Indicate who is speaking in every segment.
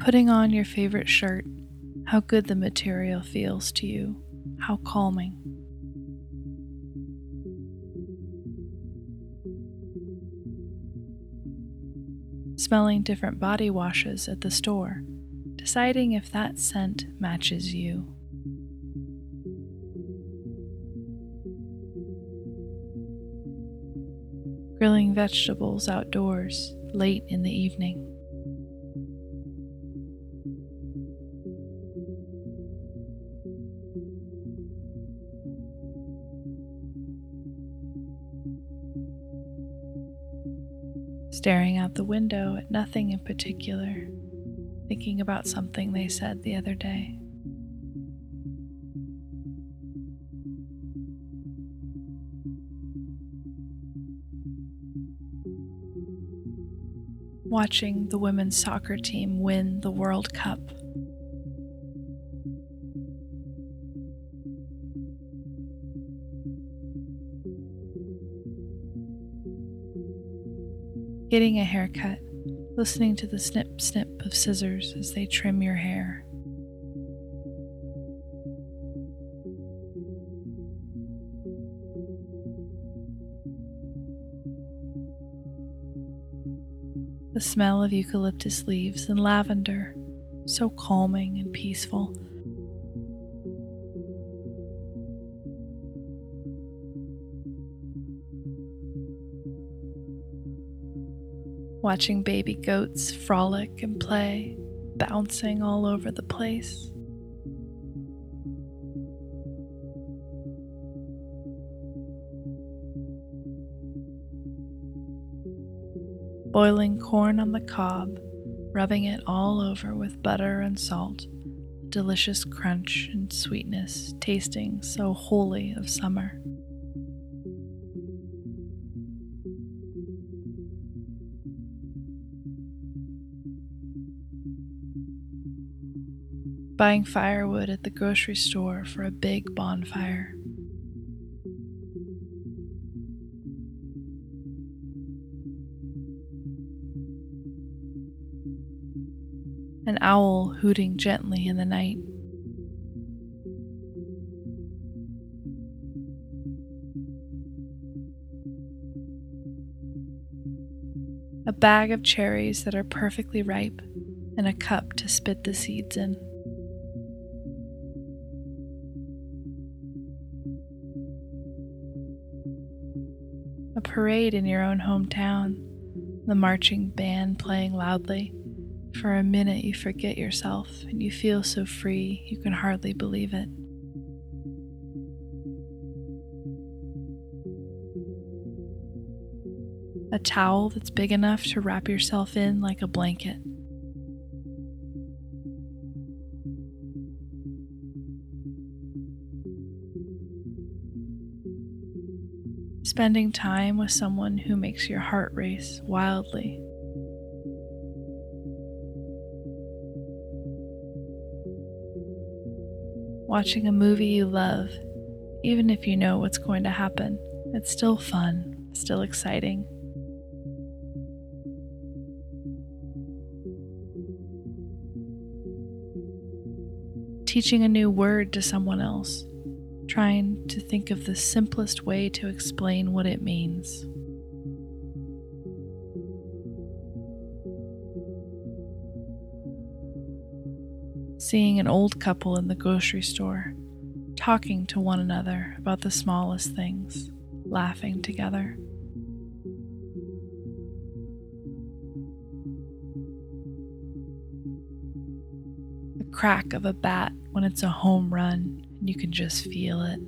Speaker 1: Putting on your favorite shirt, how good the material feels to you, how calming. Smelling different body washes at the store, deciding if that scent matches you. Grilling vegetables outdoors late in the evening. Staring out the window at nothing in particular, thinking about something they said the other day. Watching the women's soccer team win the World Cup. Getting a haircut, listening to the snip snip of scissors as they trim your hair. The smell of eucalyptus leaves and lavender, so calming and peaceful. Watching baby goats frolic and play, bouncing all over the place. Boiling corn on the cob, rubbing it all over with butter and salt, delicious crunch and sweetness tasting so wholly of summer. Buying firewood at the grocery store for a big bonfire. An owl hooting gently in the night. A bag of cherries that are perfectly ripe, and a cup to spit the seeds in. A parade in your own hometown, the marching band playing loudly. For a minute, you forget yourself and you feel so free you can hardly believe it. A towel that's big enough to wrap yourself in like a blanket. Spending time with someone who makes your heart race wildly. Watching a movie you love, even if you know what's going to happen, it's still fun, still exciting. Teaching a new word to someone else trying to think of the simplest way to explain what it means. Seeing an old couple in the grocery store, talking to one another about the smallest things, laughing together. The crack of a bat when it's a home run you can just feel it.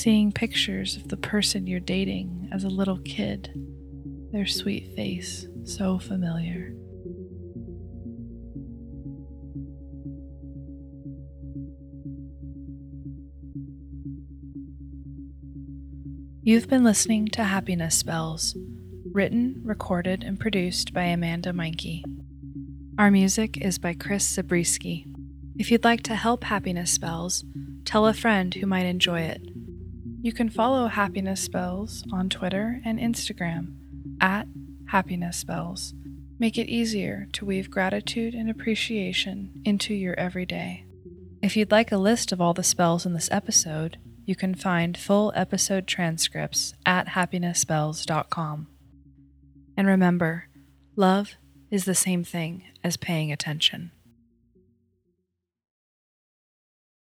Speaker 1: seeing pictures of the person you're dating as a little kid, their sweet face so familiar. You've been listening to Happiness Spells, written, recorded, and produced by Amanda Meinke. Our music is by Chris Zabriskie. If you'd like to help Happiness Spells, tell a friend who might enjoy it. You can follow Happiness Spells on Twitter and Instagram at Happiness Spells. Make it easier to weave gratitude and appreciation into your everyday. If you'd like a list of all the spells in this episode, you can find full episode transcripts at happinessspells.com. And remember, love is the same thing as paying attention.